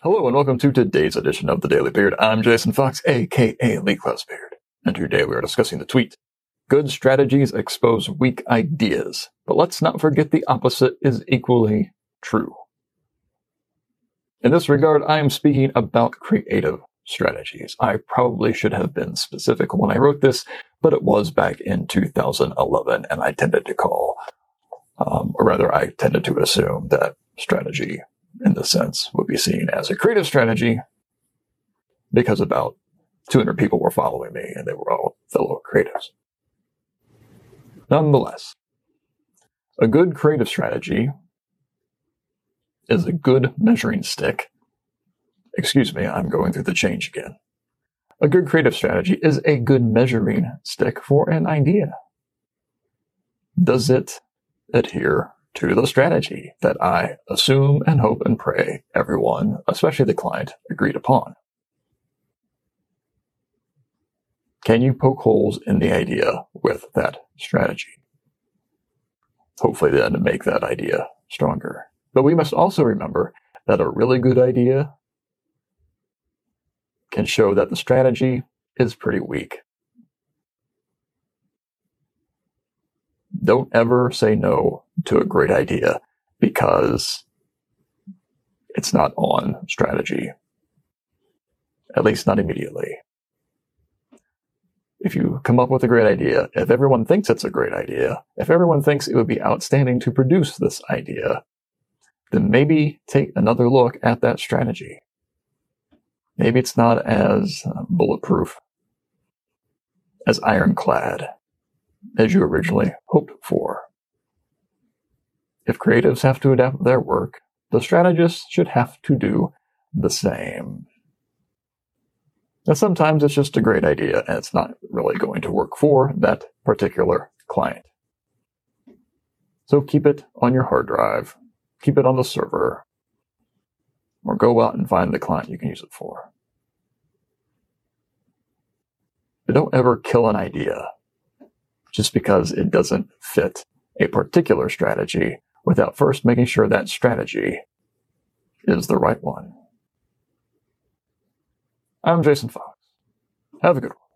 Hello and welcome to today's edition of the Daily Beard. I'm Jason Fox, aka Lee Klaus Beard, and today we are discussing the tweet. Good strategies expose weak ideas, but let's not forget the opposite is equally true. In this regard, I am speaking about creative strategies. I probably should have been specific when I wrote this, but it was back in 2011, and I tended to call, um, or rather, I tended to assume that strategy, in this sense, would be seen as a creative strategy because about 200 people were following me, and they were all fellow creatives. Nonetheless, a good creative strategy is a good measuring stick Excuse me, I'm going through the change again. A good creative strategy is a good measuring stick for an idea. Does it adhere to the strategy that I assume and hope and pray everyone, especially the client, agreed upon? Can you poke holes in the idea with that strategy? Hopefully, then to make that idea stronger. But we must also remember that a really good idea can show that the strategy is pretty weak. Don't ever say no to a great idea because it's not on strategy. At least not immediately. If you come up with a great idea, if everyone thinks it's a great idea, if everyone thinks it would be outstanding to produce this idea, then maybe take another look at that strategy. Maybe it's not as uh, bulletproof, as ironclad as you originally hoped for. If creatives have to adapt their work, the strategists should have to do the same. Now, sometimes it's just a great idea and it's not really going to work for that particular client. So keep it on your hard drive, keep it on the server, or go out and find the client you can use it for. But don't ever kill an idea just because it doesn't fit a particular strategy without first making sure that strategy is the right one. I'm Jason Fox. Have a good one.